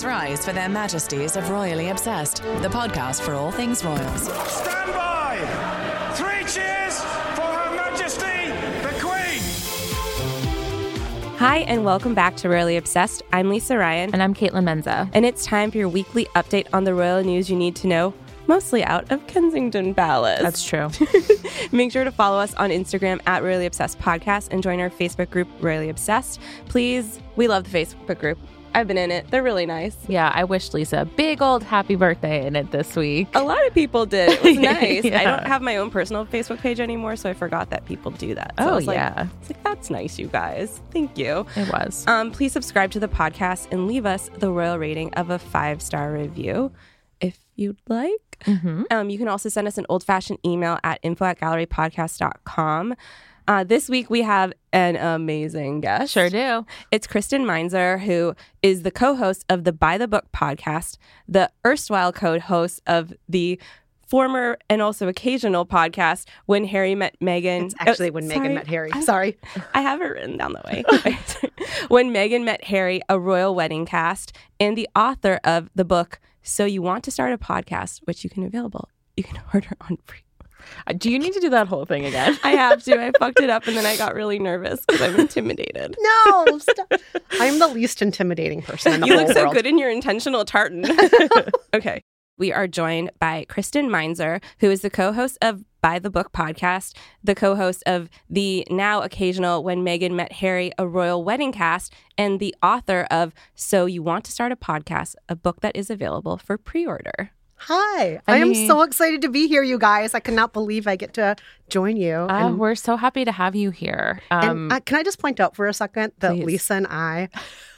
Please rise for their majesties of Royally Obsessed, the podcast for all things royals. Stand by! Three cheers for Her Majesty the Queen! Hi, and welcome back to Royally Obsessed. I'm Lisa Ryan, And I'm Kaitlin Menza. and it's time for your weekly update on the royal news you need to know, mostly out of Kensington Palace. That's true. Make sure to follow us on Instagram at Royally Obsessed Podcast and join our Facebook group, Royally Obsessed. Please, we love the Facebook group. I've been in it. They're really nice. yeah, I wished Lisa a big old happy birthday in it this week. A lot of people did. It was nice. I don't have my own personal Facebook page anymore, so I forgot that people do that. So I Oh, was like- yeah. it's like, that's nice, you guys. Thank you. It was. Um, please subscribe to the podcast and leave us the royal rating of a five star review if you'd like. Mm-hmm. Um, you can also send us an old fashioned email at info at gallerypodcast.com. Uh, this week we have an amazing guest. Sure do. It's Kristen Meinzer, who is the co host of the By the Book podcast, the erstwhile co host of the former and also occasional podcast, When Harry Met Meghan. It's actually Oh, when sorry. Meghan met Harry. I'm- Sorry. I have it written down the way. when Meghan Met Harry, a royal wedding cast, and the author of the book So You Want to Start a Podcast, which you can available. You can order on free. Uh, Do you need to do that whole thing again? I have to. I fucked it up and then I got really nervous because I'm intimidated. No, stop. I'm the least intimidating person in the You whole look so world. good in your intentional tartan. okay. We are joined by Kristen Meinzer, who is the co host of By the Book podcast, the co host of the now occasional When Meghan Met Harry, a royal wedding cast, and the author of So You Want to Start a Podcast, a book that is available for pre order. Hi. I I, am mean- so excited to be here, you guys. I cannot believe I get to join you. Uh, and we're so happy to have you here. Um, and, uh, can I just point out for a second that please. Lisa and I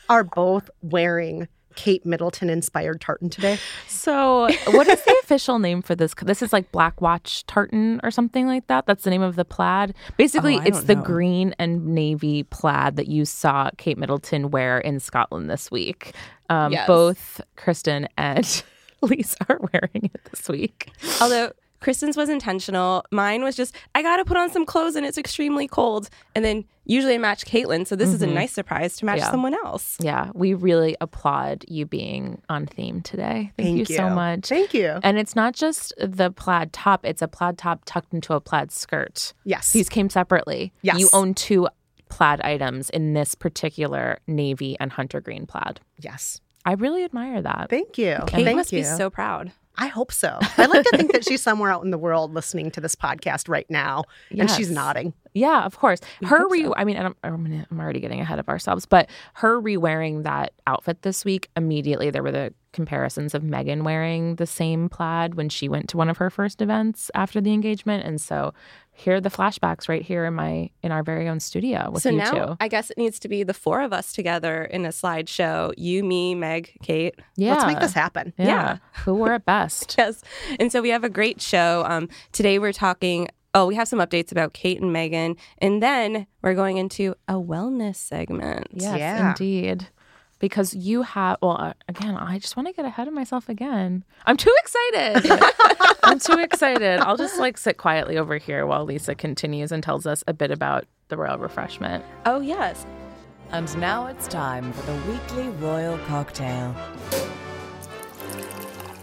are both wearing Kate Middleton inspired tartan today? so, what is the official name for this? This is like Black Watch tartan or something like that. That's the name of the plaid. Basically, Oh, it's the know. green and navy plaid that you saw Kate Middleton wear in Scotland this week. Um, Yes. Both Kristen and Lisa are wearing it this week. Although Kristen's was intentional, mine was just, I got to put on some clothes and it's extremely cold. And then usually I match Kaitlin. So this is a mm-hmm. nice surprise to match Yeah. someone else. Yeah, we really applaud you being on theme today. Thank, you, so much. Thank you. And it's not just the plaid top, it's a plaid top tucked into a plaid skirt. yes. These came separately. Yes. You own two plaid items in this particular navy and hunter green plaid. yes. I really admire that. Thank you. Kate Thank must you. be so proud. I hope so. I like to think that she's somewhere out in the world listening to this podcast right now, and she's nodding. Yeah, of course. Her hope re so. I mean, I'm, I'm I'm already getting ahead of ourselves, but her re-wearing that outfit this week, immediately there were the comparisons of Meghan wearing the same plaid when she went to one of her first events after the engagement. And so here are the flashbacks right here in my in our very own studio with so you now two. I guess it needs to be the four of us together in a slideshow. You, me, Meg, Kate. Yeah. Let's make this happen. Yeah. yeah. Who wore at best? Yes. And so we have a great show. Um, today we're talking. Oh, we have some updates about Kate and Meghan, and then we're going into a wellness segment. Yes, Yeah. indeed. Because you have, well, uh, again, I just want to get ahead of myself again. I'm too excited. I'm too excited. I'll just like sit quietly over here while Lisa continues and tells us a bit about the royal refreshment. Oh yes. And now it's time for the weekly royal cocktail.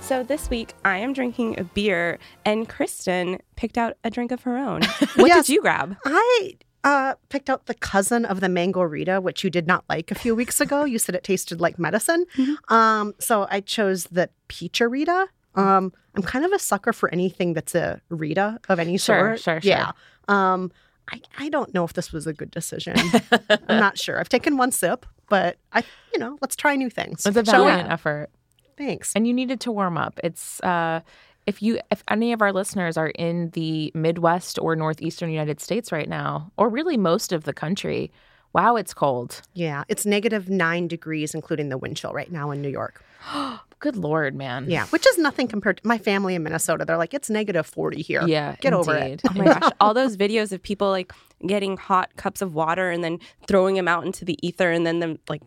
So this week I am drinking a beer, and Kristen picked out a drink of her own. What Yes. did you grab? I uh, picked out the cousin of the mango Rita, which you did not like a few weeks ago. You said it tasted like medicine. Mm-hmm. Um, so I chose the Peacharita. Um, I'm kind of a sucker for anything that's a Rita of any Sure, sort. sure, sure. Yeah. Um, I, I don't know if this was a good decision. I'm not sure. I've taken one sip, but I, you know, let's try new things. It's a valiant effort. Thanks. And you needed to warm up. It's, uh, if you, if any of our listeners are in the Midwest or Northeastern United States right now, or really most of the country, wow, it's cold. Yeah, it's negative nine degrees, including the wind chill right now in New York. Good Lord, man. Yeah, which is nothing compared to my family in Minnesota. They're like, it's negative 40 here. Yeah. Get over it. Oh my gosh, all those videos of people like getting hot cups of water and then throwing them out into the ether and then them like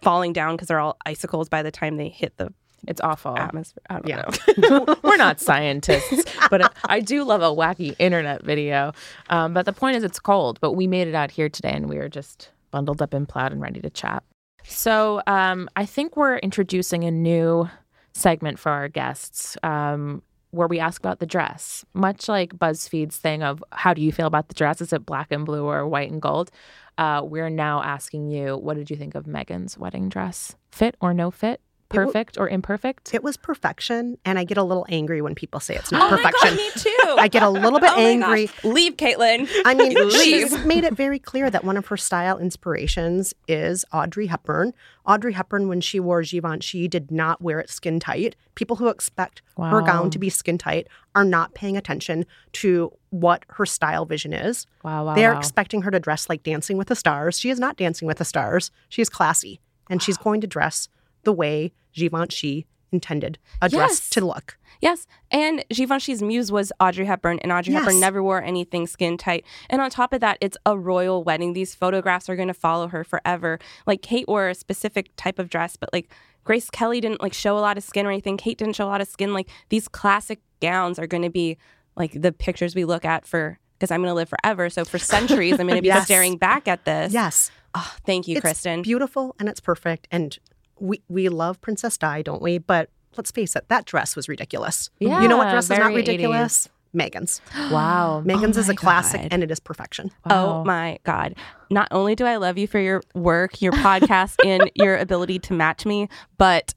falling down because they're all icicles by the time they hit the It's awful. atmosphere. I don't Yeah. know. We're not scientists, but I- I do love a wacky internet video. Um, but the point is, it's cold. But we made it out here today, and we are just bundled up in plaid and ready to chat. So um, I think we're introducing a new segment for our guests um, where we ask about the dress, much like BuzzFeed's thing of how do you feel about the dress? Is it black and blue or white and gold? Uh, we're now asking you, what did you think of Meghan's wedding dress? Fit or no fit? Perfect or imperfect? It was perfection, and I get a little angry when people say it's not Oh my God, me too. I get a little bit Oh my angry. gosh. Leave, Kaitlin. I mean, Leave. she's made it very clear that one of her style inspirations is Audrey Hepburn. Audrey Hepburn, when she wore Givenchy, did not wear it skin tight. People who expect her gown to be skin tight are not paying attention to what her style vision is. Wow, wow, They're wow. expecting her to dress like Dancing with the Stars. She is not Dancing with the Stars. She is classy, and she's going to dress the way Givenchy intended a dress Yes. to look. Yes, and Givenchy's muse was Audrey Hepburn, and Audrey Yes. Hepburn never wore anything skin tight. And on top of that, it's a royal wedding. These photographs are going to follow her forever. Like Kate wore a specific type of dress, but like Grace Kelly didn't like show a lot of skin or anything. Kate didn't show a lot of skin. Like these classic gowns are going to be like the pictures we look at for because I'm going to live forever. So for centuries, I'm going to be Yes. staring back at this. Yes. Oh, thank you, it's Kristen. beautiful and it's perfect. And we we love Princess Di, don't we? But let's face it, that dress was ridiculous. Yeah, you know what Yeah, dress is not very ridiculous? Meghan's. Wow. Meghan's oh is a classic God. and it is perfection. Oh my God. Not only do I love you for your work, your podcast, and your ability to match me, but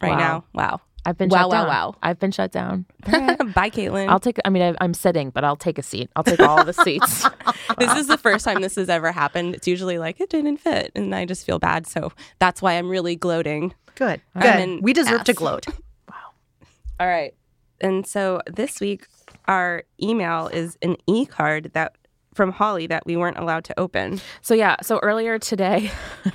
right Wow. now, wow. I've been Wow, shut wow, down. wow. I've been shut down. Bye, Kaitlin. I'll take. I mean, I, I'm sitting, but I'll take a seat. I'll take all the seats. this is the first time this has ever happened. It's usually like it didn't fit, and I just feel bad. So that's why I'm really gloating. Good. Good. We deserve to ass. gloat. All right. And so this week, our email is an e card that from Holly that we weren't allowed to open. So yeah, so earlier today,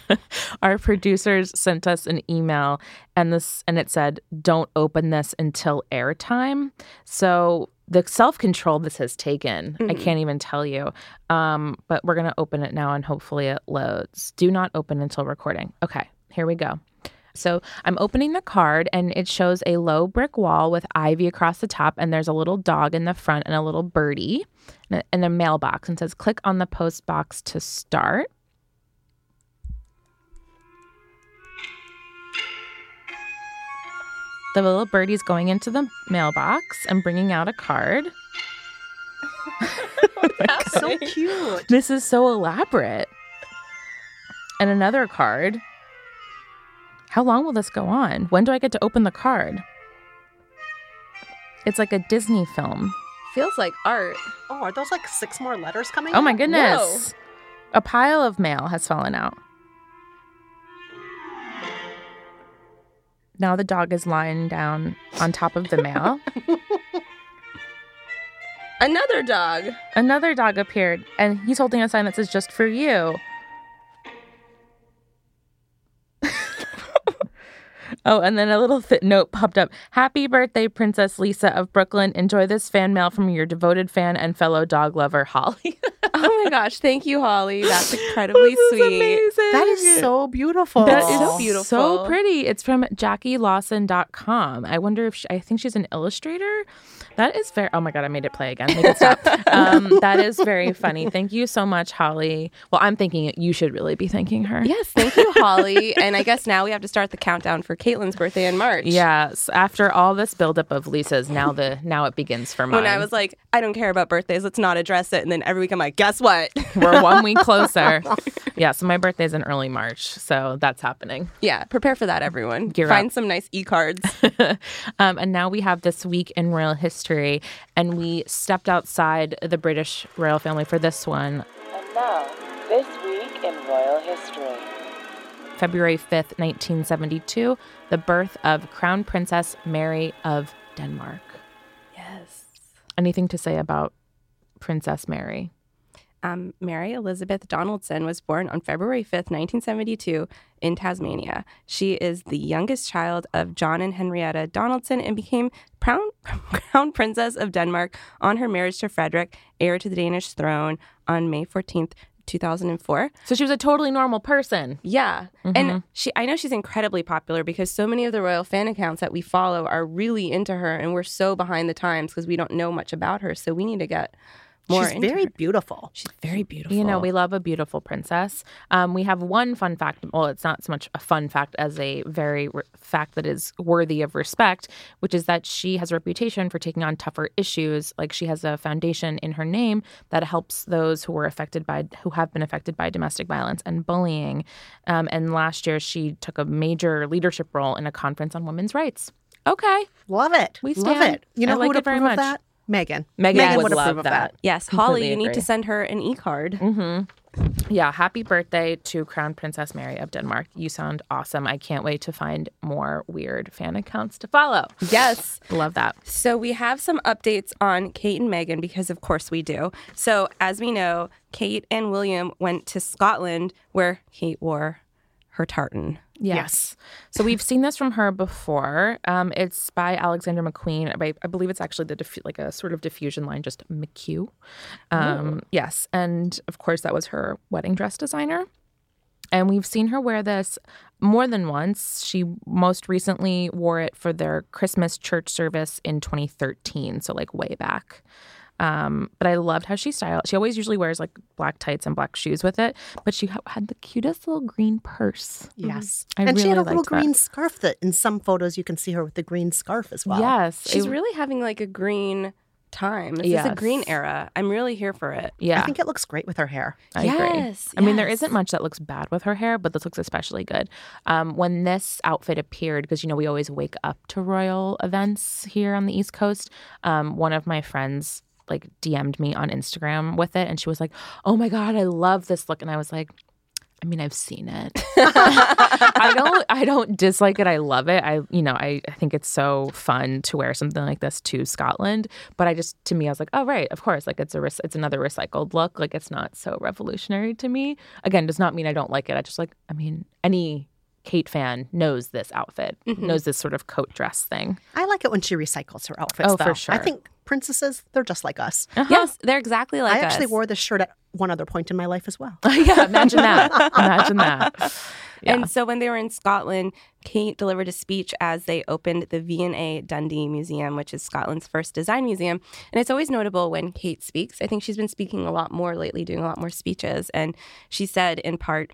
our producers sent us an email, and this and it said, "Don't open this until airtime." So the self control this has taken, I can't even tell you. Um, but we're gonna open it now, and hopefully it loads. Do not open until recording. Okay, here we go. So I'm opening the card and it shows a low brick wall with ivy across the top, and there's a little dog in the front and a little birdie and a- mailbox and says, click on the post box to start. The little birdie's going into the mailbox and bringing out a card. Oh so cute. This is so elaborate. And another card. How long will this go on? When do I get to open the card? It's like a Disney film. Feels like art. Oh, are those like six more letters coming? Oh my out? goodness. A pile of mail has fallen out. Now the dog is lying down on top of the mail. Another dog. Another dog appeared and he's holding a sign that says just for you. Oh, and then a little th- note popped up. Happy birthday, Princess Lisa of Brooklyn. Enjoy this fan mail from your devoted fan and fellow dog lover, Holly. Oh my gosh. Thank you, Holly. That's incredibly This is sweet. amazing. That is so beautiful. That so beautiful. So pretty. It's from JackieLawson.com. I wonder if she, I think she's an illustrator. That is very. Oh my god, I made it play again. Make it stop. um, that is very funny. Thank you so much, Holly. Well, I'm thinking you should really be thanking her. Yes, thank you, Holly. and I guess now we have to start the countdown for Kaitlin's birthday in March. Yes. After all this buildup of Lisa's, now the now it begins for mine. When I was like, I don't care about birthdays, let's not address it. And then every week I'm like, guess what? we're one week closer. yeah. So my birthday's in early March, so that's happening. yeah, prepare for that, everyone. Gear Find up. some nice e cards. um, and now we have this week in royal history, and we stepped outside the British royal family for this one. And now, this week in royal history. February 5th, 1972, the birth of Crown Princess Mary of Denmark. yes. Anything to say about Princess Mary? Um, Mary Elizabeth Donaldson was born on February 5th, 1972, in Tasmania. She is the youngest child of John and Henrietta Donaldson and became crown, crown princess of Denmark on her marriage to Frederick, heir to the Danish throne, on May 14th, 2004. So she was a totally normal person. Yeah. And she I know she's incredibly popular because so many of the royal fan accounts that we follow are really into her and we're so behind the times because we don't know much about her. So we need to get more She's very her. beautiful. She's very beautiful. You know, we love a beautiful princess. Um, we have one fun fact. Well, it's not so much a fun fact as a very re- fact that is worthy of respect, which is that she has a reputation for taking on tougher issues. Like she has a foundation in her name that helps those who were affected by, who have been affected by domestic violence and bullying. Um, and last year, she took a major leadership role in a conference on women's rights. Okay, Love it. We Love it. You I know like who would it very much. of that? Meghan. Meghan would would love that. that. yes, Completely Holly, you need to send her an e-card. Mm-hmm. Yeah, happy birthday to Crown Princess Mary of Denmark. You sound awesome. I can't wait to find more weird fan accounts to follow. Yes. Love that. So we have some updates on Kate and Meghan because of course we do. So as we know, Kate and William went to Scotland where Kate wore her tartan. Yes. So we've seen this from her before. Um, it's by Alexander McQueen. I, I believe it's actually the diffu- like a sort of diffusion line, just McQ. Um, yes, and of course that was her wedding dress designer. And we've seen her wear this more than once. She most recently wore it for their Christmas church service in 2013, so like way back. Um, but I loved how she styled. She always usually wears like black tights and black shoes with it, but she ha- had the cutest little green purse. Yes. I and she had a really little liked that. green scarf that in some photos you can see her with the green scarf as well. Yes, She's it- really having like a green time. This is a green era. I'm really here for it. yeah. I think it looks great with her hair. I agree. Yes, I mean, there yes. isn't much that looks bad with her hair, but this looks especially good. Um, when this outfit appeared, because you know we always wake up to royal events here on the East Coast. Um, one of my friends like DM'd me on Instagram with it, and she was like, "Oh my god, I love this look," and I was like. I mean, I've seen it. I don't. I don't dislike it. I love it. I, you know, I, I think it's so fun to wear something like this to Scotland. But I just, to me, I was like, oh right, of course. Like it's a, it's another recycled look. Like it's not so revolutionary to me. Again, does not mean I don't like it. I just like. I mean, any Kate fan knows this outfit, mm-hmm. knows this sort of coat dress thing. I like it when she recycles her outfits. Oh, for sure. I think princesses, they're just like us. Uh-huh. Yes, they're exactly like us. I actually us. wore this shirt at one other point in my life as well. yeah, imagine that. Imagine that. Yeah. And so when they were in Scotland, Kate delivered a speech as they opened the V&A Dundee Museum, which is Scotland's first design museum. And it's always notable when Kate speaks. I think she's been speaking a lot more lately, doing a lot more speeches. And she said in part,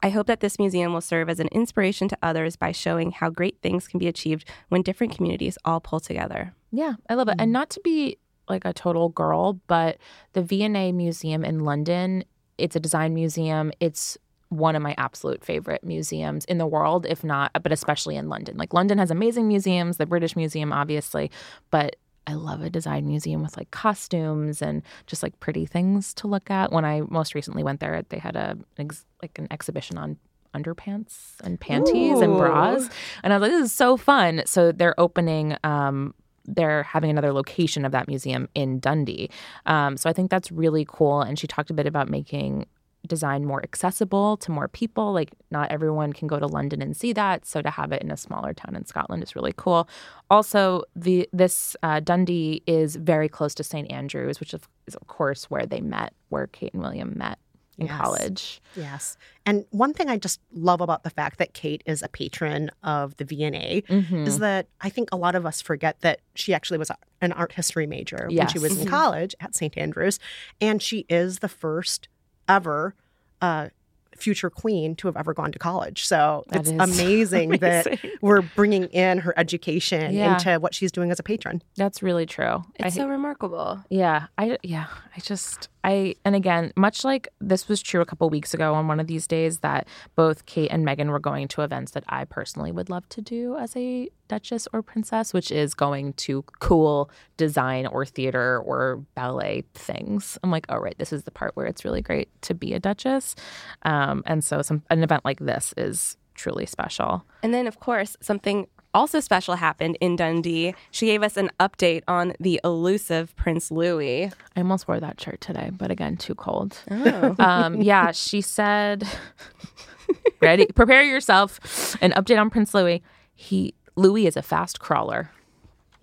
I hope that this museum will serve as an inspiration to others by showing how great things can be achieved when different communities all pull together. Yeah, I love it. And not to be like a total girl, but the V&A Museum in London, it's a design museum. It's one of my absolute favorite museums in the world, if not, but especially in London. Like London has amazing museums, the British Museum, obviously, but I love a design museum with like costumes and just like pretty things to look at. When I most recently went there, they had a ex- like an exhibition on underpants and panties and bras, and I was like, this is so fun. So they're opening. Um, they're having another location of that museum in Dundee. Um, so I think that's really cool. And she talked a bit about making design more accessible to more people. Like not everyone can go to London and see that, so to have it in a smaller town in Scotland is really cool. Also, the this uh, Dundee is very close to St Andrews, which is of course where they met, where Kate and William met in Yes. college. Yes. And one thing I just love about the fact that Kate is a patron of the V&A Mm-hmm. is that I think a lot of us forget that she actually was an art history major when she was Yes. in college at St. Andrews. And she is the first ever uh, future queen to have ever gone to college. So That it's is amazing, that we're bringing in her education Yeah. into what she's doing as a patron. That's really true. I It's so remarkable. Yeah, I yeah, I just I and again, much like this was true a couple weeks ago on one of these days that both Kate and Meghan were going to events that I personally would love to do as a duchess or princess, which is going to cool design or theater or ballet things. I'm like, oh right, this is the part where it's really great to be a duchess, um, and so some an event like this is truly special. And then, of course, something also special happened in Dundee. She gave us an update on the elusive Prince Louis. I almost wore that shirt today, but again, too cold. Um, yeah, she said, "Ready? Prepare yourself." An update on Prince Louis. He Louis is a fast crawler.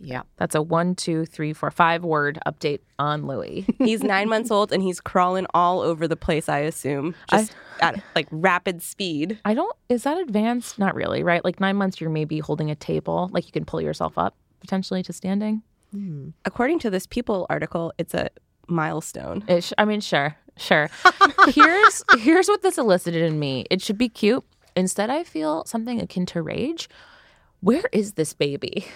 Yeah. That's a one, two, three, four, five word update on Louis. He's nine months old and he's crawling all over the place, I assume, just at like rapid speed. I don't. Is that advanced? Not really, right? Like nine months, you're maybe holding a table, like you can pull yourself up potentially to standing. Hmm. According to this People article, it's a milestone. It sh- I mean, sure, sure. here's here's what this elicited in me. It should be cute. Instead, I feel something akin to rage. Where is this baby?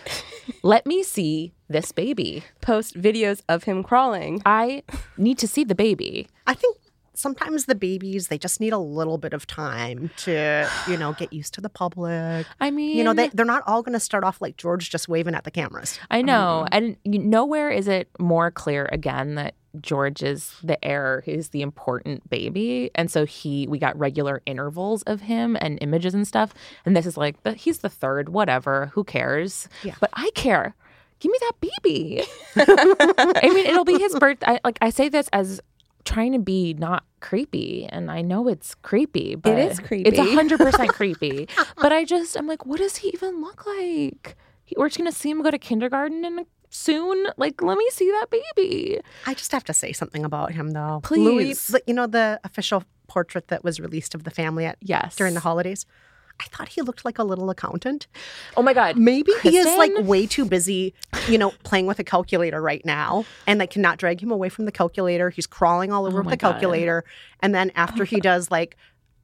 Let me see this baby. Post videos of him crawling. I need to see the baby. I think sometimes the babies they just need a little bit of time to you know get used to the public. I mean, You know they they're not all going to start off like George just waving at the cameras. I know. Mm-hmm. And nowhere is it more clear again that George is the heir, he's the important baby. And so he we got regular intervals of him and images and stuff. And this is like the, he's the third, whatever, who cares? Yeah. But I care. Give me that baby. I mean, it'll be his birthday. Like I say this as trying to be not creepy and I know it's creepy, but is creepy. It's hundred percent creepy. But I just I'm like, what does he even look like? He, we're just gonna see him go to kindergarten and soon. Like, let me see that baby. I just have to say something about him though. Please. Louis, you know the official portrait that was released of the family at Yes. during the holidays. I thought he looked like a little accountant. Oh my god. Maybe he is like way too busy, you know, playing with a calculator right now, and they cannot drag him away from the calculator. He's crawling all oh over Oh the God. calculator, and then after he oh. does like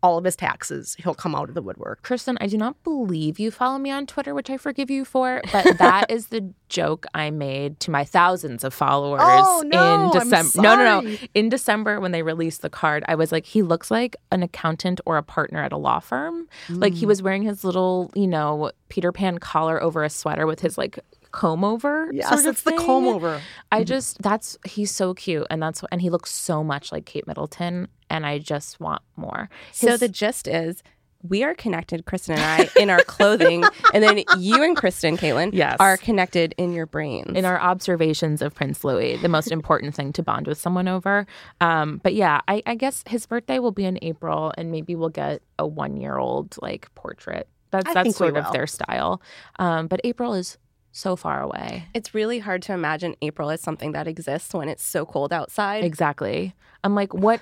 all of his taxes, he'll come out of the woodwork. Kristen, I do not believe you follow me on Twitter, which I forgive you for, but that is the joke I made to my thousands of followers Oh, no, in December. No, no, no. In December when they released the card, I was like, he looks like an accountant or a partner at a law firm. Like Mm. he was wearing his little, you know, Peter Pan collar over a sweater with his like comb over. Yes, sort of it's the thing. comb over. I just that's he's so cute and that's and he looks so much like Kate Middleton and I just want more. So the gist is we are connected, Kristen and I, in our clothing, and then you and Kristen, Kaitlin, Yes. are connected in your brains. in our observations of Prince Louis, the most important thing to bond with someone over. Um, but yeah, I, I guess his birthday will be in April, and maybe we'll get a one-year-old like portrait. That's I that's sort of their style. Um, but April is so far away. it's really hard to imagine April as something that exists when it's so cold outside. Exactly. I'm like, what?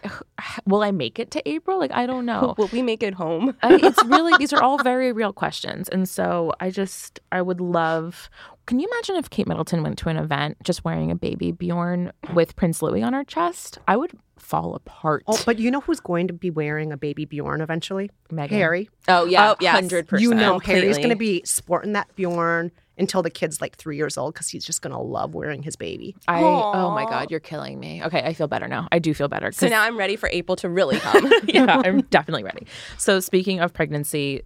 Will I make it to April? Like, I don't know. Will we make it home? I, it's really these are all very real questions, and so I just I would love. Can you imagine if Kate Middleton went to an event just wearing a baby Bjorn with Prince Louis on her chest? I would fall apart. Oh, but you know who's going to be wearing a baby Bjorn eventually? Meghan. Harry. Oh yeah, Oh, yes. hundred percent. You know Harry's completely. going to be sporting that Bjorn until the kid's like three years old because he's just going to love wearing his baby. I oh my god, you're killing me. Okay, I feel better now. I do feel better. So now I'm ready for April to really come. yeah, I'm definitely ready. So speaking of pregnancy,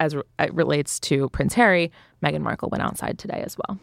as it relates to Prince Harry, Meghan Markle went outside today as well.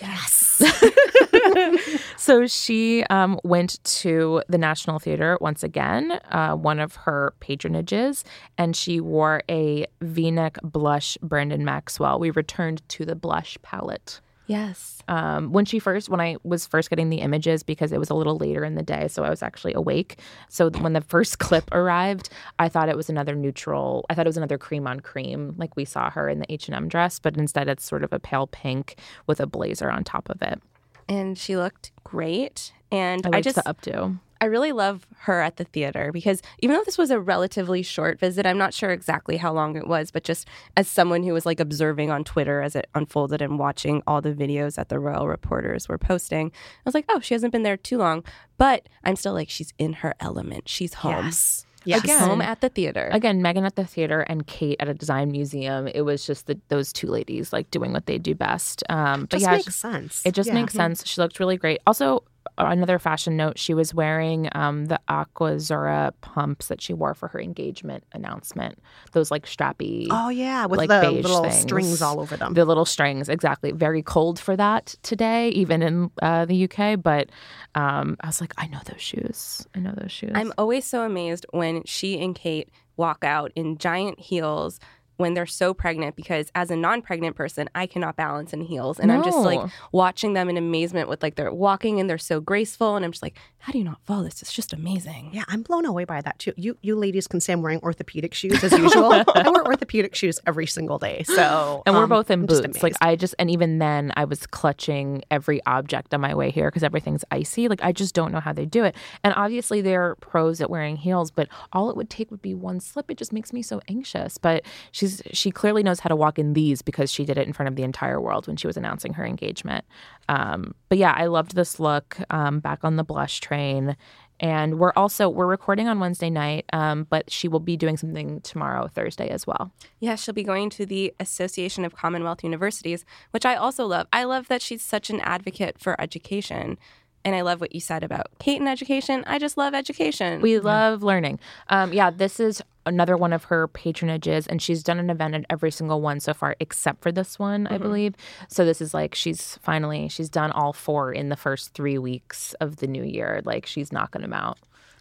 yes. So she um, went to the National Theater once again, uh, one of her patronages, and she wore a V-neck blush Brandon Maxwell. We returned to the blush palette. Yes. Um, when she first, when I was first getting the images, because it was a little later in the day, so I was actually awake. So when the first clip arrived, I thought it was another neutral. I thought it was another cream on cream, like we saw her in the H and M dress, but instead it's sort of a pale pink with a blazer on top of it. And she looked great. And I I, just the updo. I really love her at the theater because even though this was a relatively short visit, I'm not sure exactly how long it was, but just as someone who was like observing on Twitter as it unfolded and watching all the videos that the royal reporters were posting, I was like, oh, she hasn't been there too long. But I'm still like, she's in her element. She's home. Yes. She's Yes. home at the theater. Again, Meghan at the theater and Kate at a design museum. It was just the, those two ladies like doing what they do best. Um, but Just yeah, makes sense. It just Yeah. makes sense. She looked really great. Also, another fashion note: she was wearing um, the Aquazzura pumps that she wore for her engagement announcement. Those like strappy, Oh yeah, with like the beige little things. strings all over them. the little strings. Exactly. Very cold for that today, even in uh, the UK. But um, I was like, I know those shoes. I know those shoes. I'm always so amazed when she and Kate walk out in giant heels when they're so pregnant because as a non-pregnant person I cannot balance in heels and I'm just like watching them in amazement with like they're walking and they're so graceful and I'm just like how do you not fall this is just amazing Yeah, I'm blown away by that too. You you ladies can say I'm wearing orthopedic shoes as usual. I wear orthopedic shoes every single day. So and we're um, both in I'm boots. Like. I just, and even then, I was clutching every object on my way here because everything's icy. Like I just don't know how they do it. And obviously, they're pros at wearing heels, but all it would take would be one slip. It just makes me so anxious. But she's she's she clearly knows how to walk in these because she did it in front of the entire world when she was announcing her engagement. Um, but yeah, I loved this look. Um, back on the blush train, and we're also we're recording on Wednesday night, um, but she will be doing something tomorrow, Thursday as well. Yeah, she'll be going to the Association of Commonwealth Universities, which I also love. I love that she's such an advocate for education. And I love what you said about Kate and education. I just love education. We love learning. Um, yeah, this is another one of her patronages, and she's done an event at every single one so far, except for this one, I mm-hmm. believe. So this is like she's finally she's done all four in the first three weeks of the new year. Like she's knocking them out.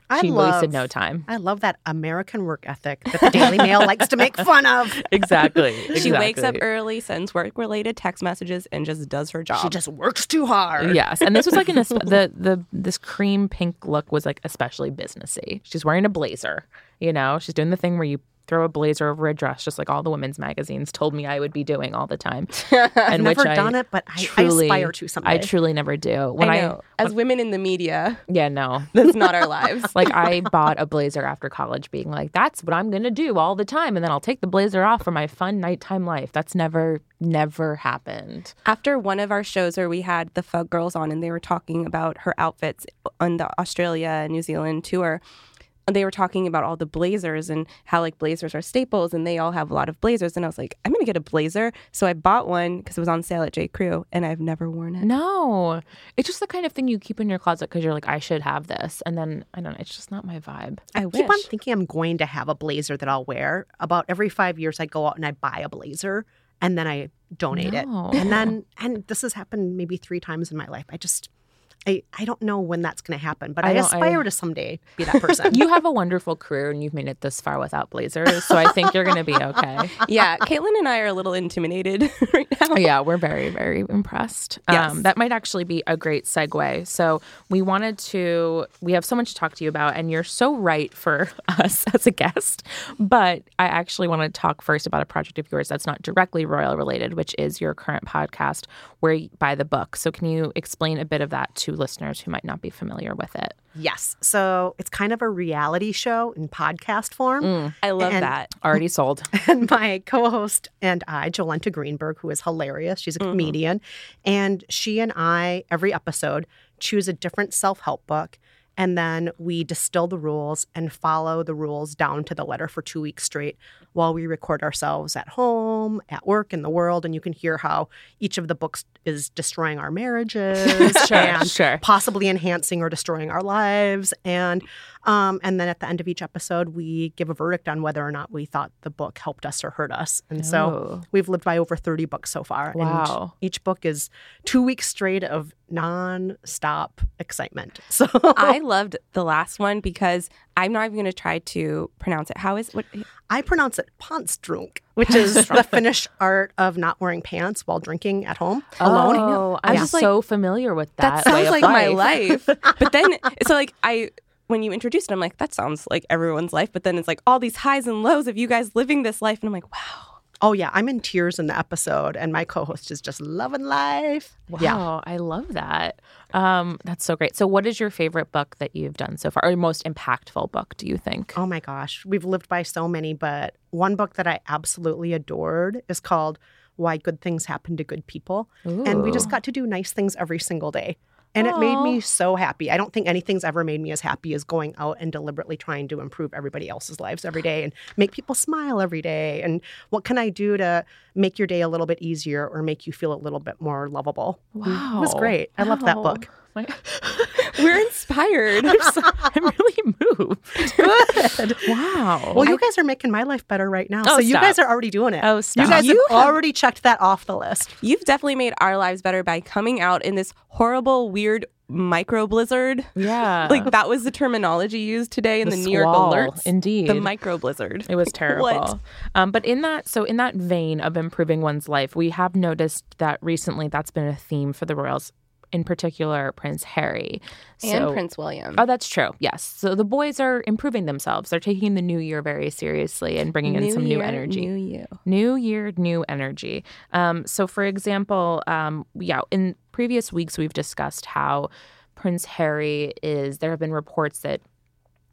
I she love, wasted no time. I love that American work ethic that the Daily Mail likes to make fun of. Exactly. she wakes up early, sends work related text messages, and just does her job. She just works too hard. Yes, and this was like an esp- the the this cream pink look was like especially businessy. She's wearing a blazer. You know, she's doing the thing where you throw a blazer over a dress, just like all the women's magazines told me I would be doing all the time. I've and never which I done it, but I, truly- I aspire to someday. I truly never do. When I I, know. As women in the media, yeah no. that's not our lives. Like I bought a blazer after college, being like, "That's what I'm gonna do all the time," and then I'll take the blazer off for my fun nighttime life. That's never, never happened. After one of our shows where we had the Fug Girls on and they were talking about her outfits on the Australia and New Zealand tour, they were talking about all the blazers and how like blazers are staples and they all have a lot of blazers. And I was like, I'm going to get a blazer. So I bought one because it was on sale at J. Crew and I've never worn it. No, it's just the kind of thing you keep in your closet because you're like, I should have this, and then I don't know, it's just not my vibe. I, keep on thinking I'm going to have a blazer that I'll wear. About every five years, I go out and I buy a blazer and then I donate No. it. And then, and this has happened maybe three times in my life. I just, I, I don't know when that's going to happen, but I I, aspire I- to someday be that person. You have a wonderful career and you've made it this far without blazers, so I think you're gonna be okay. yeah, Kaitlin and I are a little intimidated right now. yeah, we're very, very impressed. Yes. Um, that might actually be a great segue. So, we wanted to, we have so much to talk to you about, and you're so right for us as a guest. But I actually want to talk first about a project of yours that's not directly royal related, which is your current podcast, Where You By the Book. So, can you explain a bit of that to listeners who might not be familiar with it? yes. So it's kind of a reality show in podcast form. Mm. I love And- that. Already sold. and my co-host and I, Jolenta Greenberg, who is hilarious. She's a mm-hmm. comedian, and she and I every episode choose a different self-help book, and then we distill the rules and follow the rules down to the letter for two weeks straight while we record ourselves at home, at work, in the world, and you can hear how each of the books is destroying our marriages Sure, and sure. possibly enhancing or destroying our lives and um, and then at the end of each episode we give a verdict on whether or not we thought the book helped us or hurt us and so Oh. we've lived by over 30 books so far Wow. and each book is two weeks straight of non-stop excitement so I loved the last one because I'm not even going to try to pronounce it. How is what? I pronounce it Pantsdrunk which is the finnish art of not wearing pants while drinking at home alone Oh, I'm I like, so familiar with that. That way sounds of like my life. but then, so like I, when you introduced it, I'm like, that sounds like everyone's life. But then it's like all these highs and lows of you guys living this life, and I'm like, wow. Oh yeah i'm in tears in the episode and my co-host is just loving life Wow, yeah I love that. Um, that's so great. So, what is your favorite book that you've done so far, or your most impactful book? Do you think? Oh my gosh, we've lived by so many, but one book that I absolutely adored is called Why Good Things Happen to Good People. And we just got to do nice things every single day. And it made me so happy. I don't think anything's ever made me as happy as going out and deliberately trying to improve everybody else's lives every day and make people smile every day. And what can I do to make your day a little bit easier or make you feel a little bit more lovable? Wow, It was great. I love that book. We're inspired. I'm, so- I'm really moved. Good. Wow. Well, you guys are making my life better right now. Oh, so you stop. guys are already doing it. Oh, You guys You have already checked that off the list. You've definitely made our lives better by coming out in this horrible, weird micro blizzard. yeah, Like that was the terminology used today in the, New York alerts. Indeed, The micro blizzard. It was terrible. Um, but in that, so in that vein of improving one's life, we have noticed that recently that's been a theme for the royals, in particular Prince Harry And Prince William. Oh, that's true. Yes. So the boys are improving themselves. They're taking the new year very seriously and bringing in some new energy. New you. New year, new energy. Um, so, for example, um, yeah, in previous weeks, we've discussed how Prince Harry is, there have been reports that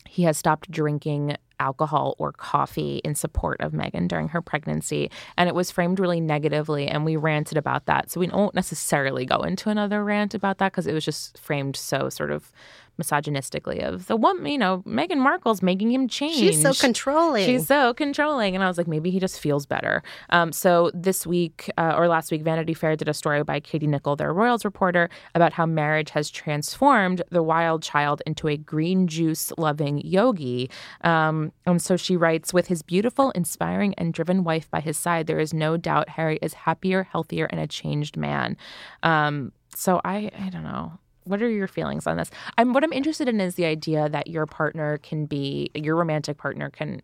he has stopped drinking alcohol or coffee in support of Meghan during her pregnancy. And it was framed really negatively, and we ranted about that. So we won't necessarily go into another rant about that because it was just framed so sort of misogynistically of the one, you know, Meghan Markle's making him change. She's so controlling. She's so controlling. And I was like, maybe he just feels better. Um, so this week uh, or last week, Vanity Fair did a story by Katie Nicholl, their royals reporter, about how marriage has transformed the wild child into a green juice loving yogi. Um, and so she writes, with his beautiful, inspiring, and driven wife by his side, there is no doubt Harry is happier, healthier, and a changed man. Um, so I, I don't know what are your feelings on this? I'm what I'm interested in is the idea that your partner can be your romantic partner can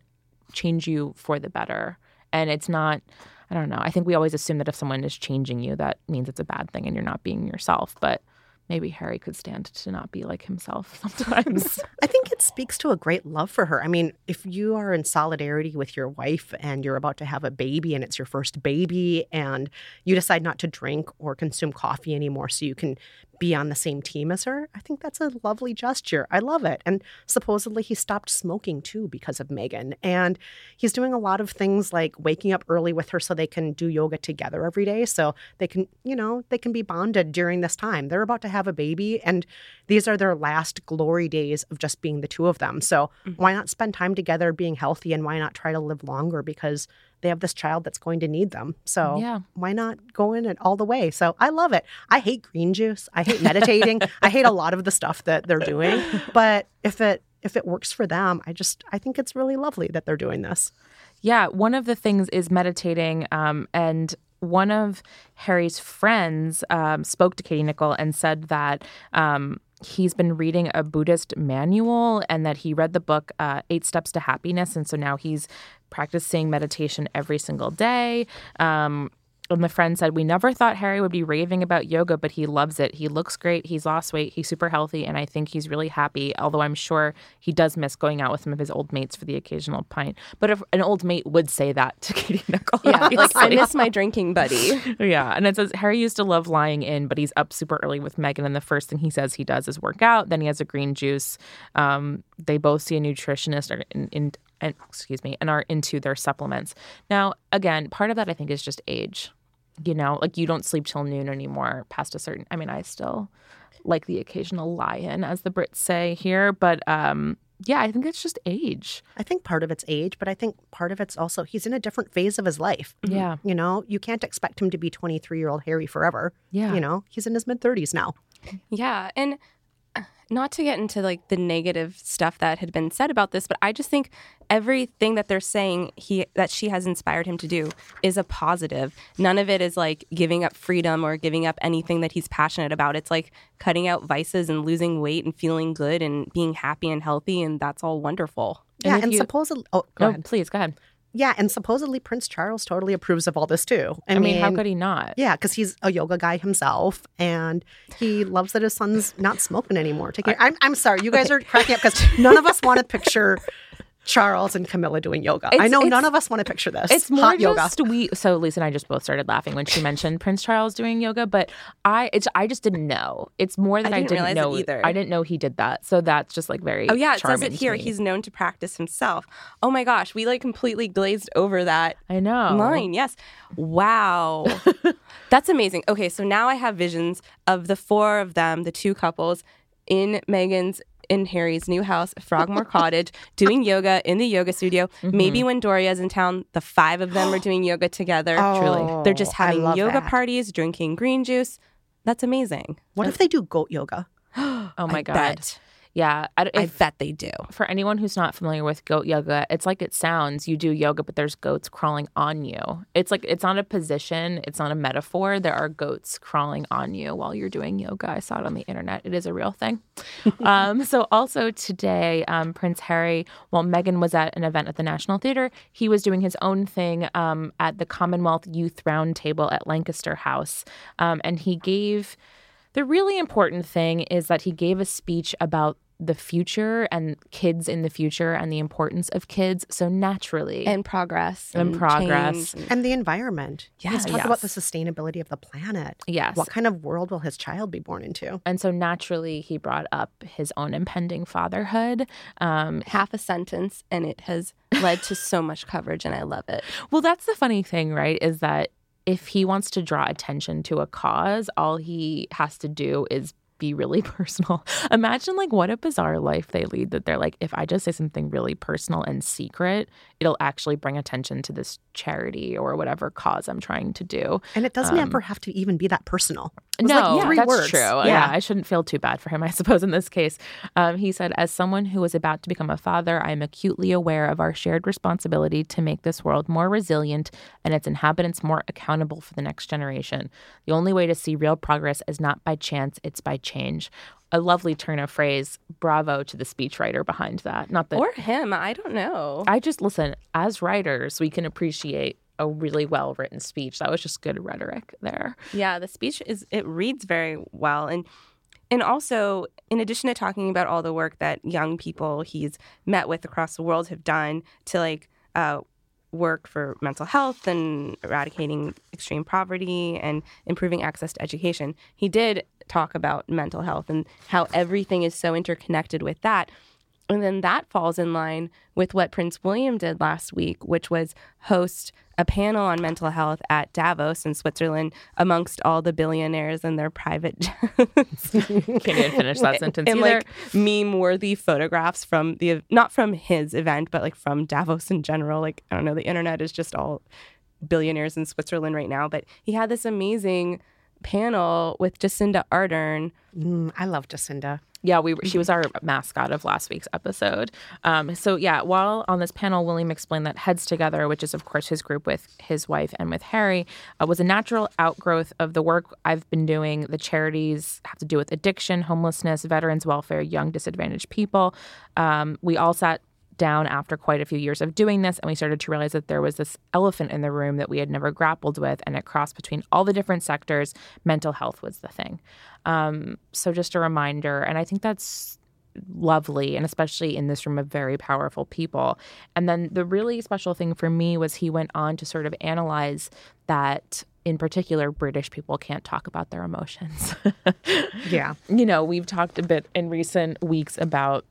change you for the better. And it's not I don't know. I think we always assume that if someone is changing you, that means it's a bad thing and you're not being yourself. But maybe Harry could stand to not be like himself sometimes. I think it speaks to a great love for her. I mean, if you are in solidarity with your wife and you're about to have a baby and it's your first baby and you decide not to drink or consume coffee anymore so you can be on the same team as her, I think that's a lovely gesture. I love it. And supposedly he stopped smoking too because of Meghan. And he's doing a lot of things like waking up early with her so they can do yoga together every day. So they can, you know, they can be bonded during this time. They're about to have a baby and these are their last glory days of just being the two of them. So mm-hmm. why not spend time together being healthy and why not try to live longer? Because they have this child that's going to need them. So yeah. why not go in it all the way? So I love it. I hate green juice. I hate meditating. I hate a lot of the stuff that they're doing. But if it if it works for them, I just I think it's really lovely that they're doing this. Yeah, one of the things is meditating, um, and one of Harry's friends um, spoke to Katie Nicholl and said that. Um, he's been reading a Buddhist manual and that he read the book uh, Eight Steps to Happiness. And so now he's practicing meditation every single day. Um, and the friend said, We never thought Harry would be raving about yoga, but he loves it. He looks great. He's lost weight. He's super healthy. And I think he's really happy, although I'm sure he does miss going out with some of his old mates for the occasional pint. But if an old mate would say that to Katie Nicholl. Yeah, like I miss my drinking buddy. yeah. And it says Harry used to love lying in, but he's up super early with Meghan. And the first thing he says he does is work out. Then he has a green juice. Um, they both see a nutritionist in, in and excuse me, and are into their supplements. Now, again, part of that I think is just age you know, like you don't sleep till noon anymore past a certain. I mean, I still like the occasional lie-in, as the Brits say here, but um, yeah, I think it's just age. I think part of it's age, but I think part of it's also he's in a different phase of his life. Yeah. You know, you can't expect him to be 23 year old Harry forever. Yeah. You know, he's in his mid 30s now. Yeah. And not to get into like the negative stuff that had been said about this, but I just think everything that they're saying he that she has inspired him to do is a positive. None of it is like giving up freedom or giving up anything that he's passionate about. It's like cutting out vices and losing weight and feeling good and being happy and healthy and that's all wonderful. Yeah, and, and you, supposedly oh, go no, ahead. please go ahead. Yeah, and supposedly Prince Charles totally approves of all this too. I, I mean, mean, how could he not? Yeah, because he's a yoga guy himself, and he loves that his son's not smoking anymore. Taking, I'm, I'm sorry, you guys are cracking up because none of us want to picture Charles and Camilla doing yoga. It's, I know none of us want to picture this. It's more Hot just yoga. we. So Lisa and I just both started laughing when she mentioned Prince Charles doing yoga, but I it's I just didn't know. It's more than I didn't, I didn't know either. I didn't know he did that. So that's just like very. Oh yeah, it says it here. He's known to practice himself. Oh my gosh, we like completely glazed over that. I know line. Yes. Wow, that's amazing. Okay, so now I have visions of the four of them, the two couples in Meghan's in Harry's new house, Frogmore Cottage, doing yoga in the yoga studio. Mm-hmm. Maybe when Doria's in town, the five of them are doing yoga together. Oh, Truly. They're just having yoga that. parties, drinking green juice. That's amazing. What if they do goat yoga? oh my I god. Bet. Yeah, I, I bet they do. For anyone who's not familiar with goat yoga, it's like it sounds. You do yoga, but there's goats crawling on you. It's like it's not a position, it's not a metaphor. There are goats crawling on you while you're doing yoga. I saw it on the internet. It is a real thing. um, so also today, um, Prince Harry, while Meghan was at an event at the National Theatre, he was doing his own thing um, at the Commonwealth Youth Roundtable at Lancaster House, um, and he gave the really important thing is that he gave a speech about the future and kids in the future and the importance of kids so naturally. and progress And progress. change and- And the environment. Yeah, He's talked about the sustainability of the planet. yes. What kind of world will his child be born into? and so naturally, he brought up his own impending fatherhood. Um, half a sentence and it has led to so much coverage and I love it. Well, that's the funny thing, right? Is that if he wants to draw attention to a cause, all he has to do is be really personal. Imagine like what a bizarre life they lead that they're like, if I just say something really personal and secret, it'll actually bring attention to this charity or whatever cause I'm trying to do. And it doesn't Um, ever have to even be that personal. It no, like three that's words. true. Yeah. I shouldn't feel too bad for him, I suppose, in this case. Um, he said, As someone who is about to become a father, I am acutely aware of our shared responsibility to make this world more resilient and its inhabitants more accountable for the next generation. The only way to see real progress is not by chance, it's by change. A lovely turn of phrase. Bravo to the speechwriter behind that. Not that Or him, I don't know. I just listen, as writers, we can appreciate a really well written speech. That was just good rhetoric there. Yeah, the speech is it reads very well and and also in addition to talking about all the work that young people he's met with across the world have done to like uh, work for mental health and eradicating extreme poverty and improving access to education he did talk about mental health and how everything is so interconnected with that and then that falls in line with what Prince William did last week, which was host a panel on mental health at Davos in Switzerland amongst all the billionaires and their private jets. Can't even finish that sentence and either. like meme worthy photographs from the not from his event, but like from Davos in general. Like I don't know, the internet is just all billionaires in Switzerland right now. But he had this amazing panel with Jacinda Ardern. Mm, I love Jacinda. Yeah, we were, she was our mascot of last week's episode. Um, so yeah, while on this panel, William explained that Heads Together, which is of course his group with his wife and with Harry, uh, was a natural outgrowth of the work I've been doing. The charities have to do with addiction, homelessness, veterans welfare, young disadvantaged people. Um, we all sat down after quite a few years of doing this and we started to realize that there was this elephant in the room that we had never grappled with and it crossed between all the different sectors. Mental health was the thing. Um, so just a reminder and i think that's lovely and especially in this room of very powerful people. And then the really special thing for me was he went on to sort of analyze that in particular british people can't talk about their emotions. Yeah. you know we've talked a bit in recent weeks about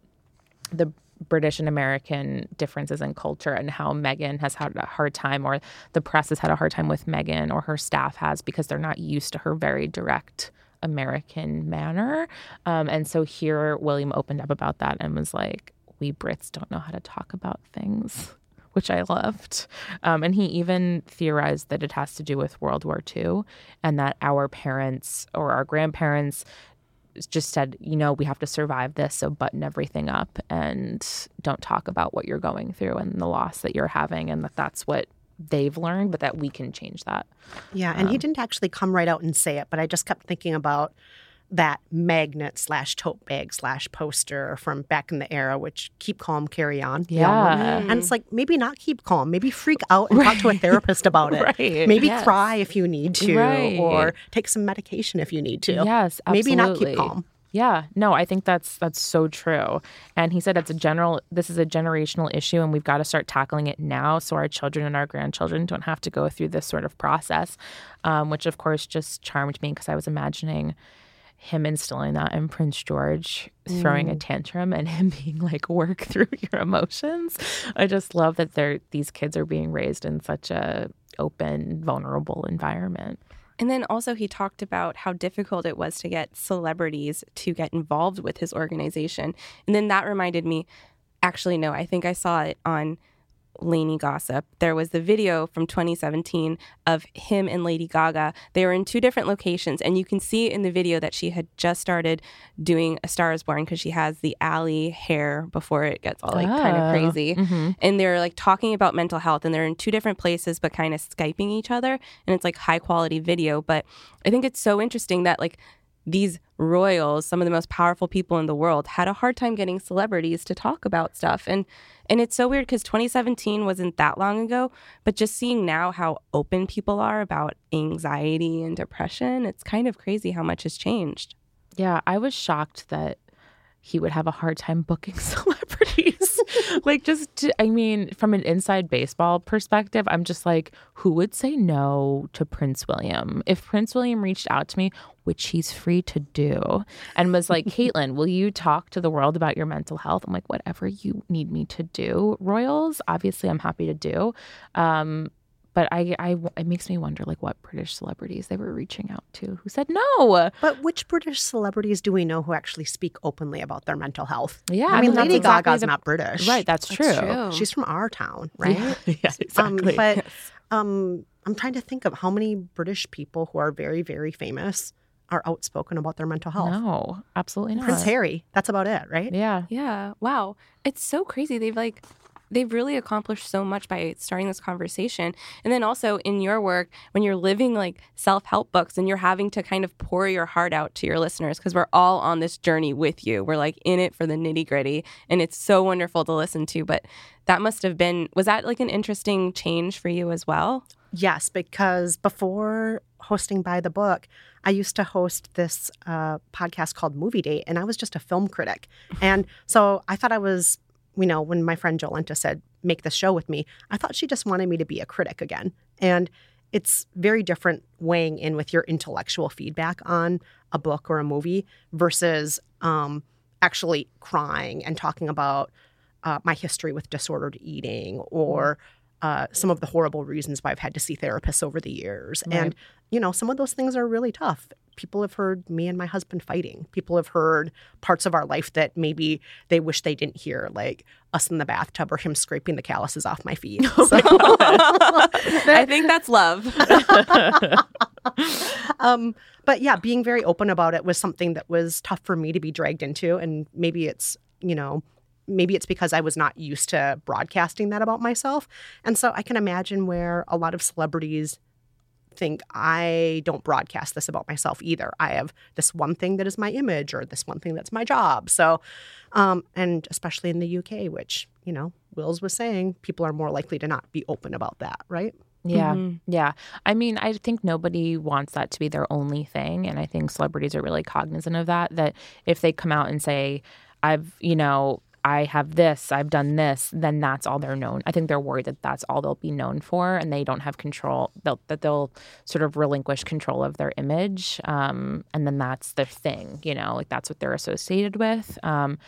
the British and American differences in culture and how Meghan has had a hard time, or the press has had a hard time with Meghan, or her staff has because they're not used to her very direct American manner. Um, and so here, William opened up about that and was like, We Brits don't know how to talk about things. Which I loved. Um, and he even theorized that it has to do with World War II and that our parents or our grandparents just said, you know, we have to survive this, so button everything up and don't talk about what you're going through and the loss that you're having, and that that's what they've learned, but that we can change that. Yeah. And he um, didn't actually come right out and say it, but I just kept thinking about that magnet slash tote bag slash poster from back in the era, which keep calm, carry on. you know? Yeah. And it's like maybe not keep calm, maybe freak out and talk to a therapist about it. Right. Maybe Yes. cry if you need to, Right. or take some medication if you need to. Yes, Maybe not absolutely. keep calm. Yeah, no, I think that's that's so true. And he said it's a general this is a generational issue and we've got to start tackling it now so our children and our grandchildren don't have to go through this sort of process. Um, which of course just charmed me because I was imagining him instilling that in Prince George throwing a mm. tantrum and him being like work through your emotions. I just love that they're these kids are being raised in such a open, vulnerable environment. And then also, he talked about how difficult it was to get celebrities to get involved with his organization. And then that reminded me actually, no, I think I saw it on Lainey Gossip. There was the video from 2017 of him and Lady Gaga. They were in two different locations, and you can see in the video that she had just started doing A Star is Born because she has the Ally hair before it gets all like kind Oh. of crazy. Mm-hmm. And they're like talking about mental health, and they're in two different places, but kind of Skyping each other. And it's like high quality video. But I think it's so interesting that like these royals, some of the most powerful people in the world, had a hard time getting celebrities to talk about stuff. And and it's so weird because 2017 wasn't that long ago, but just seeing now how open people are about anxiety and depression, it's kind of crazy how much has changed. Yeah, I was shocked that he would have a hard time booking celebrities. like, just, to, I mean, from an inside baseball perspective, I'm just like, who would say no to Prince William? If Prince William reached out to me, which he's free to do, and was like, Kaitlin, will you talk to the world about your mental health? I'm like, whatever you need me to do, Royals, obviously, I'm happy to do. Um, but I, I, it makes me wonder, like, what British celebrities they were reaching out to who said no. But which British celebrities do we know who actually speak openly about their mental health? Yeah, I mean, Lady exactly Gaga's the- not British. Right, that's true. She's from our town, right? Yeah, Um, exactly. but um, I'm trying to think of how many British people who are very, very famous are outspoken about their mental health. no, absolutely not. Prince Harry, that's about it, right? Yeah. Yeah. Wow. It's so crazy. They've like they've really accomplished so much by starting this conversation. And then also in your work, when you're living like self-help books and you're having to kind of pour your heart out to your listeners because we're all on this journey with you. We're like in it for the nitty-gritty. And it's so wonderful to listen to. But that must have been was that like an interesting change for you as well? Yes, because before hosting by the book, I used to host this uh, podcast called Movie Date, and I was just a film critic. And so I thought I was, you know, when my friend Jolenta said, make this show with me, I thought she just wanted me to be a critic again. And it's very different weighing in with your intellectual feedback on a book or a movie versus um, actually crying and talking about uh, my history with disordered eating or uh, some of the horrible reasons why I've had to see therapists over the years. And, you know, some of those things are really tough. People have heard me and my husband fighting. People have heard parts of our life that maybe they wish they didn't hear, like us in the bathtub or him scraping the calluses off my feet. So- I think that's love. um, but yeah, being very open about it was something that was tough for me to be dragged into. And maybe it's, you know, maybe it's because I was not used to broadcasting that about myself. And so I can imagine where a lot of celebrities think I don't broadcast this about myself either. I have this one thing that is my image or this one thing that's my job. So, um, and especially in the UK, which, you know, Wills was saying, people are more likely to not be open about that, right? Yeah. Mm-hmm. Yeah. I mean, I think nobody wants that to be their only thing. And I think celebrities are really cognizant of that. That if they come out and say, I've, you know, I have this, I've done this, then that's all they're known. I think they're worried that that's all they'll be known for and they don't have control, they'll, that they'll sort of relinquish control of their image. Um, and then that's their thing, you know, like that's what they're associated with. Um,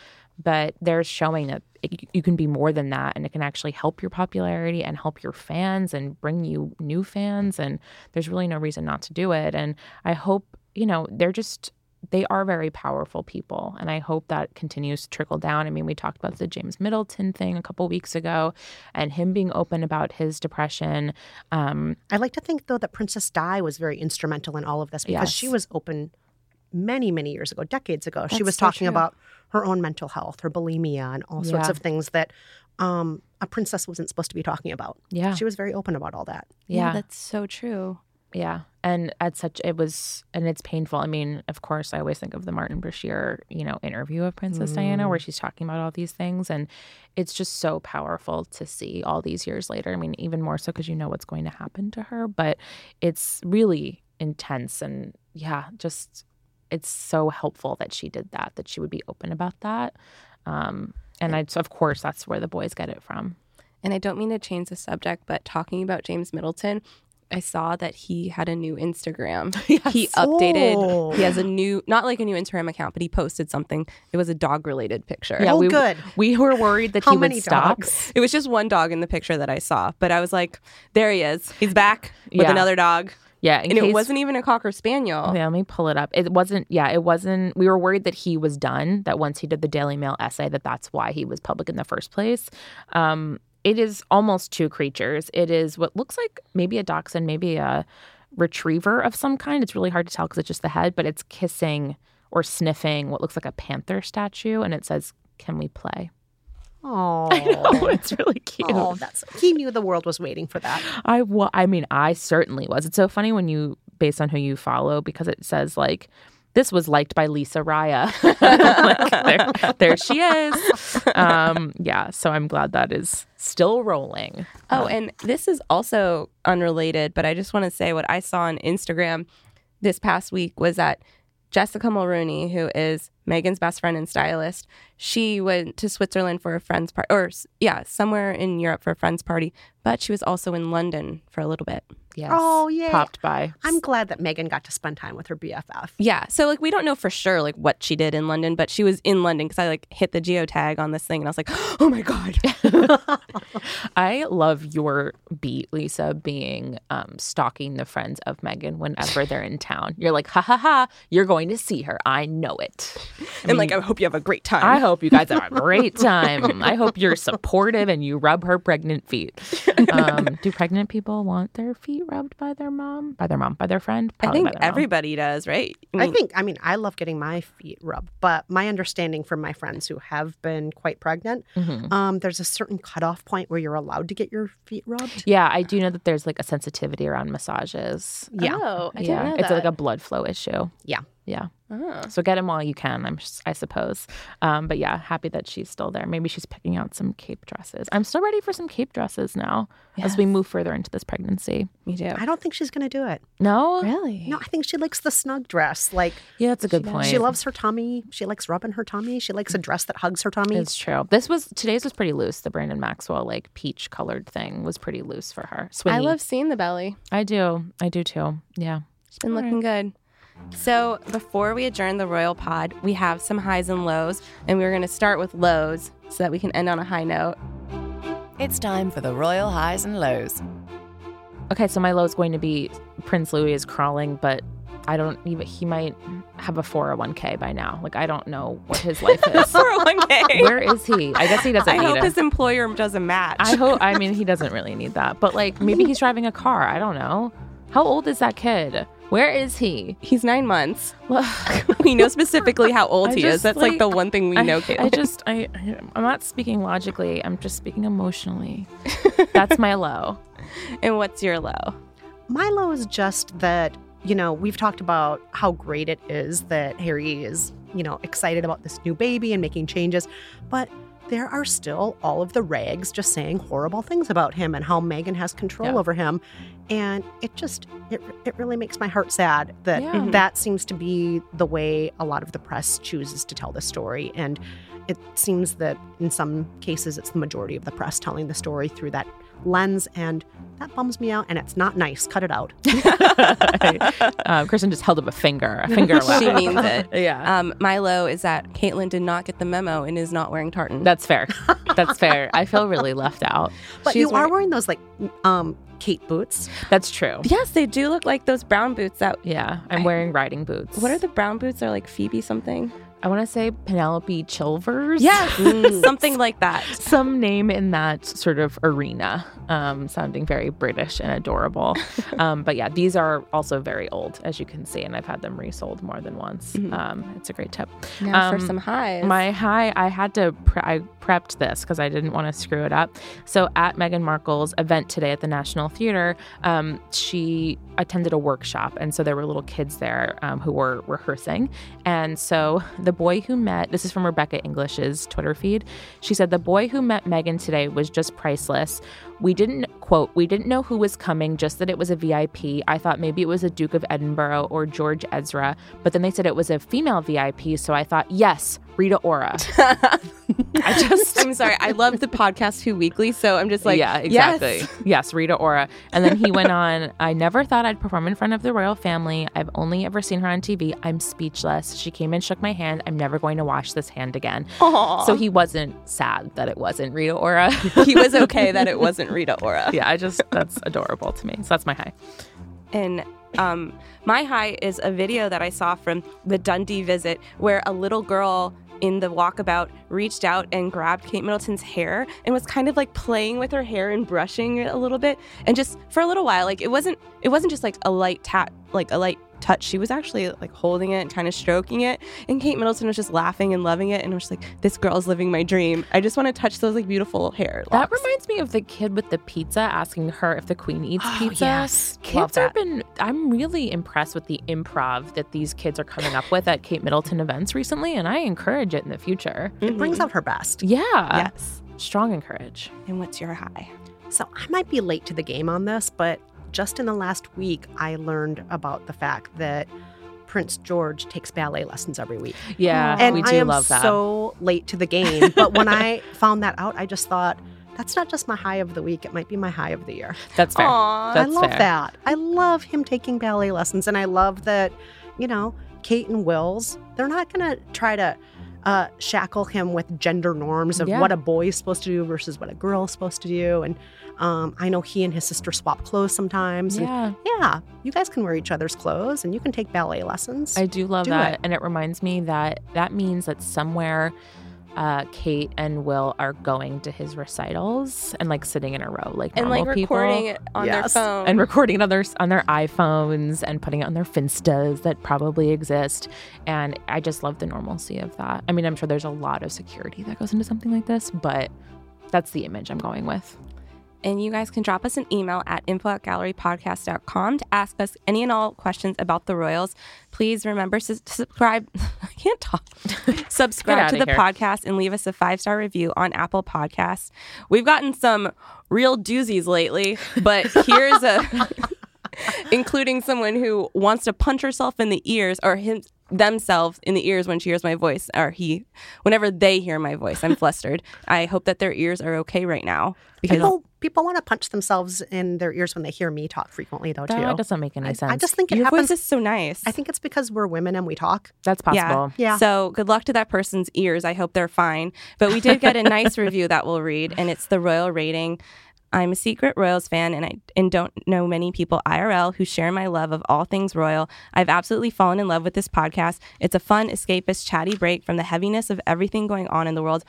but they're showing that it, you can be more than that and it can actually help your popularity and help your fans and bring you new fans and there's really no reason not to do it and i hope you know they're just they are very powerful people and i hope that continues to trickle down i mean we talked about the james middleton thing a couple weeks ago and him being open about his depression um, I like to think, though, that Princess Di was very instrumental in all of this because she was open many, many years ago, decades ago. she was so talking true. about her own mental health, her bulimia, and all sorts Yeah. of things that um, a princess wasn't supposed to be talking about. yeah She was very open about all that. yeah that's so true. Yeah. And at such it was and it's painful. I mean, of course I always think of the Martin Bashir, you know, interview of Princess Diana where she's talking about all these things and it's just so powerful to see all these years later. I mean, even more so cuz you know what's going to happen to her, but it's really intense and yeah, just it's so helpful that she did that, that she would be open about that. Um and I, of course that's where the boys get it from. And I don't mean to change the subject, but talking about James Middleton, I saw that he had a new Instagram. He updated. Oh. He has a new, not like a new Instagram account, but he posted something. It was a dog related picture. Yeah, Oh, we, good. We were worried that How he would many stop. dogs? It was just one dog in the picture that I saw, but I was like, there he is. He's back with Yeah. another dog. Yeah, and case, it wasn't even a cocker spaniel. Yeah, let me pull it up. It wasn't. Yeah, it wasn't. We were worried that he was done. That once he did the Daily Mail essay, that that's why he was public in the first place. Um, it is almost two creatures. It is what looks like maybe a dachshund, maybe a retriever of some kind. It's really hard to tell because it's just the head, but it's kissing or sniffing what looks like a panther statue, and it says, "Can we play?" Oh, it's really cute. oh, that's he knew the world was waiting for that. I wa- I mean, I certainly was. It's so funny when you based on who you follow because it says like this was liked by Lisa Ryan. Like, there, there she is. Um, yeah, so I'm glad that is still rolling. Oh, and this is also unrelated, but I just want to say what I saw on Instagram this past week was that Jessica Mulroney, who is Meghan's best friend and stylist. She went to Switzerland for a friend's party, or yeah, somewhere in Europe for a friend's party. But she was also in London for a little bit. Yes. Oh, yeah. Popped by. I'm glad that Meghan got to spend time with her BFF. Yeah, so like we don't know for sure like what she did in London, but she was in London because I like hit the geotag on this thing and I was like, oh my god. I love your beat, Lisa, being um, stalking the friends of Meghan whenever they're in town. You're like, ha ha ha, you're going to see her. I know it. and like I hope you have a great time. I hope you guys have a great time. I hope you're supportive and you rub her pregnant feet. Um, do pregnant people want their feet rubbed by their mom? By their mom? By their friend? I think by their mom. everybody does, right? I mean, think, I mean, I love getting my feet rubbed, but my understanding from my friends who have been quite pregnant, Mhm. um, there's a certain cutoff point where you're allowed to get your feet rubbed. Yeah, I do know that there's like a sensitivity around massages. Yeah. Oh, I yeah, didn't know it's that. like a blood flow issue. Yeah. Yeah. Oh. So get them while you can, I'm, I suppose. Um, but yeah, happy that she's still there. Maybe she's picking out some cape dresses. I'm still ready for some cape dresses now as we move further into this pregnancy. Me too. I don't think she's going to do it. No? Really? No, I think she likes the snug dress. Like, Yeah, that's a good point. she loves her tummy. She likes rubbing her tummy. She likes a dress that hugs her tummy. It's true. This was today's was pretty loose. The Brandon Maxwell like peach colored thing was pretty loose for her. Swingy. I love seeing the belly. I do. I do too. Yeah. It's been looking good. So before we adjourn the Royal Pod, we have some highs and lows, and we're going to start with lows so that we can end on a high note. It's time for the Royal Highs and Lows. Okay, so my low is going to be Prince Louis is crawling, but I don't even. He might have a 401k by now. Like I don't know what his life is. 401k. Where is he? I guess he doesn't I need hope it. his employer does a match. I hope. I mean, he doesn't really need that, but like maybe he's driving a car. I don't know. How old is that kid? Where is he? He's nine months. we know specifically how old I he is. That's like, like, the one thing we I, know, I just, I, I'm not speaking logically. I'm just speaking emotionally. That's my low. and what's your low? My low is just that, you know, we've talked about how great it is that Harry is, you know, excited about this new baby and making changes, but there are still all of the rags just saying horrible things about him and how Meghan has control Yeah. over him. And it just, it, it really makes my heart sad that Yeah. that seems to be the way a lot of the press chooses to tell the story. And it seems that in some cases, it's the majority of the press telling the story through that lens. And that bums me out. And it's not nice. Cut it out. um, Kristen just held up a finger, a finger. she means it. Yeah. Um, my low is that Kaitlin did not get the memo and is not wearing tartan. That's fair. That's fair. I feel really left out. But She's you are wearing- wearing those like um Kate boots. That's true. yes, they do look like those brown boots that. Yeah, I'm wearing riding boots. What are the brown boots? They're like Phoebe something. I want to say Penelope Chilvers. Yes, something like that. Some name in that sort of arena, um, sounding very British and adorable. um, but yeah, these are also very old, as you can see, and I've had them resold more than once. Um, it's a great tip. Now for Um, some highs. My high, I had to, pre- I prepped this because I didn't want to screw it up. So at Meghan Markle's event today at the National Theater, um, she attended a workshop. And so there were little kids there um, who were rehearsing. And so the boy who met, this is from Rebecca English's Twitter feed. She said, The boy who met Meghan today was just priceless. We didn't, quote, we didn't know who was coming, just that it was a VIP. I thought maybe it was a Duke of Edinburgh or George Ezra, but then they said it was a female VIP. So I thought, yes, Rita Ora. I just, I'm sorry. I love the podcast Who Weekly, so I'm just like, yeah, exactly. Yes. Yes. Rita Ora. And then he went on, I never thought I'd perform in front of the royal family. I've only ever seen her on TV. I'm speechless. She came and shook my hand. I'm never going to wash this hand again. So he wasn't sad that it wasn't Rita Ora. he was okay that it wasn't Rita Ora. yeah, I just, that's adorable to me. So that's my high. And um, my high is a video that I saw from the Dundee visit where a little girl in the walkabout reached out and grabbed Kate Middleton's hair and was kind of like playing with her hair and brushing it a little bit and just for a little while like it wasn't it wasn't just like a light tap like a light touch she was actually like holding it and kind of stroking it and Kate Middleton was just laughing and loving it and I was like this girl's living my dream I just want to touch those like beautiful hair That reminds me of the kid with the pizza asking her if the queen eats Oh, pizza. yes. Kids have been, I'm really impressed with the improv that these kids are coming up with at Kate Middleton events recently, and I encourage it in the future. It mm-hmm. brings out her best. Yeah. yes Strong encourage. and what's your high So I might be late to the game on this, but just in the last week, I learned about the fact that Prince George takes ballet lessons every week. Yeah, and we do I am love that. so late to the game. But when I found that out, I just thought, that's not just my high of the week. It might be my high of the year. That's fair. Aw. That's I love fair. that. I love him taking ballet lessons. And I love that, you know, Kate and Wills, they're not going to try to uh, shackle him with gender norms of Yeah. what a boy is supposed to do versus what a girl is supposed to do. And um, I know he and his sister swap clothes sometimes. And Yeah. yeah, you guys can wear each other's clothes and you can take ballet lessons. I do love Do that. it. And it reminds me that that means that somewhere uh, Kate and Will are going to his recitals and like sitting in a row like and normal like people. recording it on Yes. their phone. and recording it on their on their iPhones and putting it on their Finstas that probably exist. And I just love the normalcy of that. I mean, I'm sure there's a lot of security that goes into something like this, but that's the image I'm going with. And you guys can drop us an email at info at gallerypodcast.com to ask us any and all questions about the Royals. Please remember to subscribe. I can't talk. subscribe to the here. podcast and leave us a five star review on Apple Podcasts. We've gotten some real doozies lately, but here's a. including someone who wants to punch herself in the ears or him themselves in the ears when she hears my voice or he whenever they hear my voice i'm flustered i hope that their ears are okay right now because people people want to punch themselves in their ears when they hear me talk frequently, though, too. That too. doesn't make any I, sense. I just think it your happens. voice is so nice I think it's because we're women and we talk. that's possible. Yeah. So good luck to that person's ears. I hope they're fine. But we did get a nice review that we'll read, and it's the Royal rating. I'm a secret Royals fan, and I and don't know many people IRL who share my love of all things royal. I've absolutely fallen in love with this podcast. It's a fun, escapist, chatty break from the heaviness of everything going on in the world.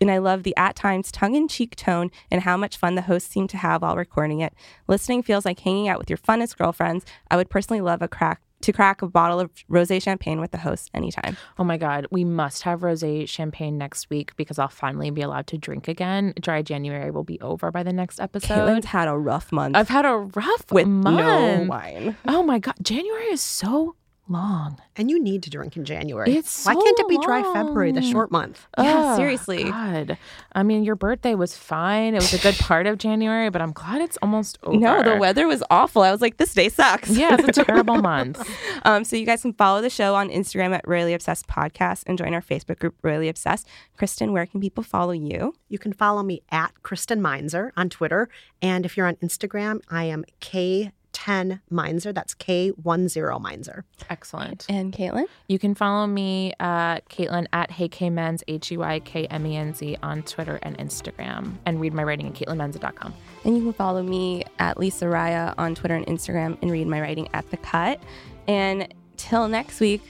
And I love the at times tongue in cheek tone and how much fun the hosts seem to have while recording it. Listening feels like hanging out with your funnest girlfriends. I would personally love a crack to crack a bottle of rosé champagne with the hosts anytime. Oh my God, we must have rosé champagne next week because I'll finally be allowed to drink again. Dry January will be over by the next episode. Kaitlin's had a rough month I've had a rough with month. no wine. Oh my God, January is so long. And you need to drink in January. It's Why can't it be so dry February, the short month? Yeah, Oh, seriously. God. I mean, your birthday was fine. It was a good part of January, but I'm glad it's almost over. No, the weather was awful. I was like, this day sucks. Yeah, it's a terrible month. um, so you guys can follow the show on Instagram at Royally Obsessed Podcast and join our Facebook group Royally Obsessed. Kristen, where can people follow you? You can follow me at Kristen Meinzer on Twitter. And if you're on Instagram, I am K10 Meinzer. That's K10 Meinzer. Excellent. And Kaitlin? You can follow me, uh, Kaitlin, at HeyKMenz, H E Y K M E N Z, on Twitter and Instagram, and read my writing at KaitlinMenza.com. And you can follow me at Lisa Ryan on Twitter and Instagram and read my writing at The Cut. And till next week,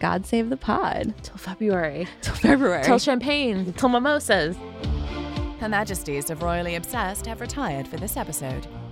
God save the pod. Till February. Till February. Till champagne. Till mimosas. Her Majesties of Royally Obsessed have retired for this episode.